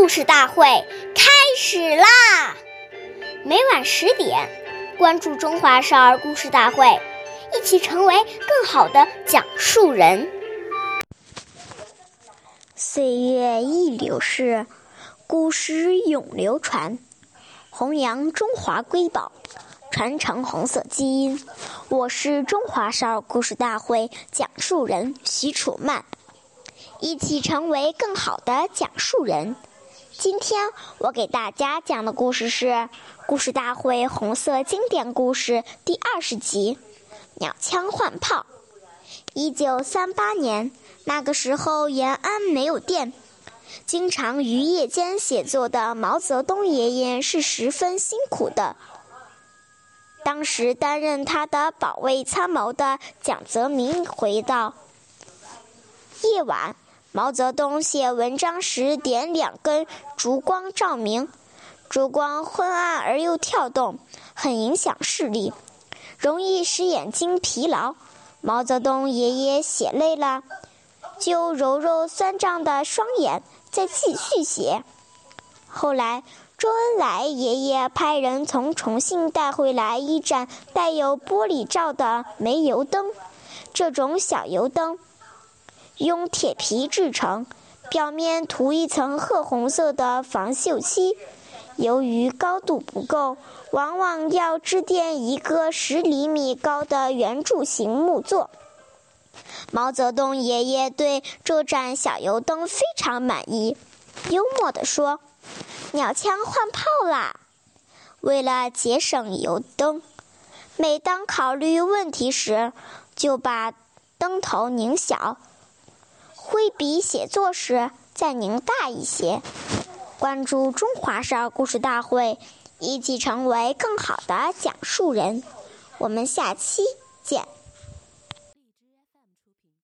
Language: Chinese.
故事大会开始啦！每晚十点，关注《中华少儿故事大会》，一起成为更好的讲述人。岁月易流逝，故事永流传，弘扬中华瑰宝，传承红色基因。我是中华少儿故事大会讲述人徐楚曼，一起成为更好的讲述人。今天我给大家讲的故事是《故事大会红色经典故事》第二十集《鸟枪换炮》。一九三八年，那个时候延安没有电，经常于夜间写作的毛泽东爷爷是十分辛苦的。当时担任他的保卫参谋的蒋泽民回到：夜晚。毛泽东写文章时点两根烛光照明，烛光昏暗而又跳动，很影响视力，容易使眼睛疲劳。毛泽东爷爷写累了，就揉揉酸胀的双眼，再继续写。后来，周恩来爷爷派人从重庆带回来一盏带有玻璃罩的煤油灯，这种小油灯。用铁皮制成，表面涂一层褐红色的防锈漆。由于高度不够，往往要支垫一个十厘米高的圆柱形木座。毛泽东爷爷对这盏小油灯非常满意，幽默地说：“鸟枪换炮啦！”为了节省油灯，每当考虑问题时，就把灯头拧小。会比写作时再拧大一些。关注中华少儿故事大会，一起成为更好的讲述人。我们下期见。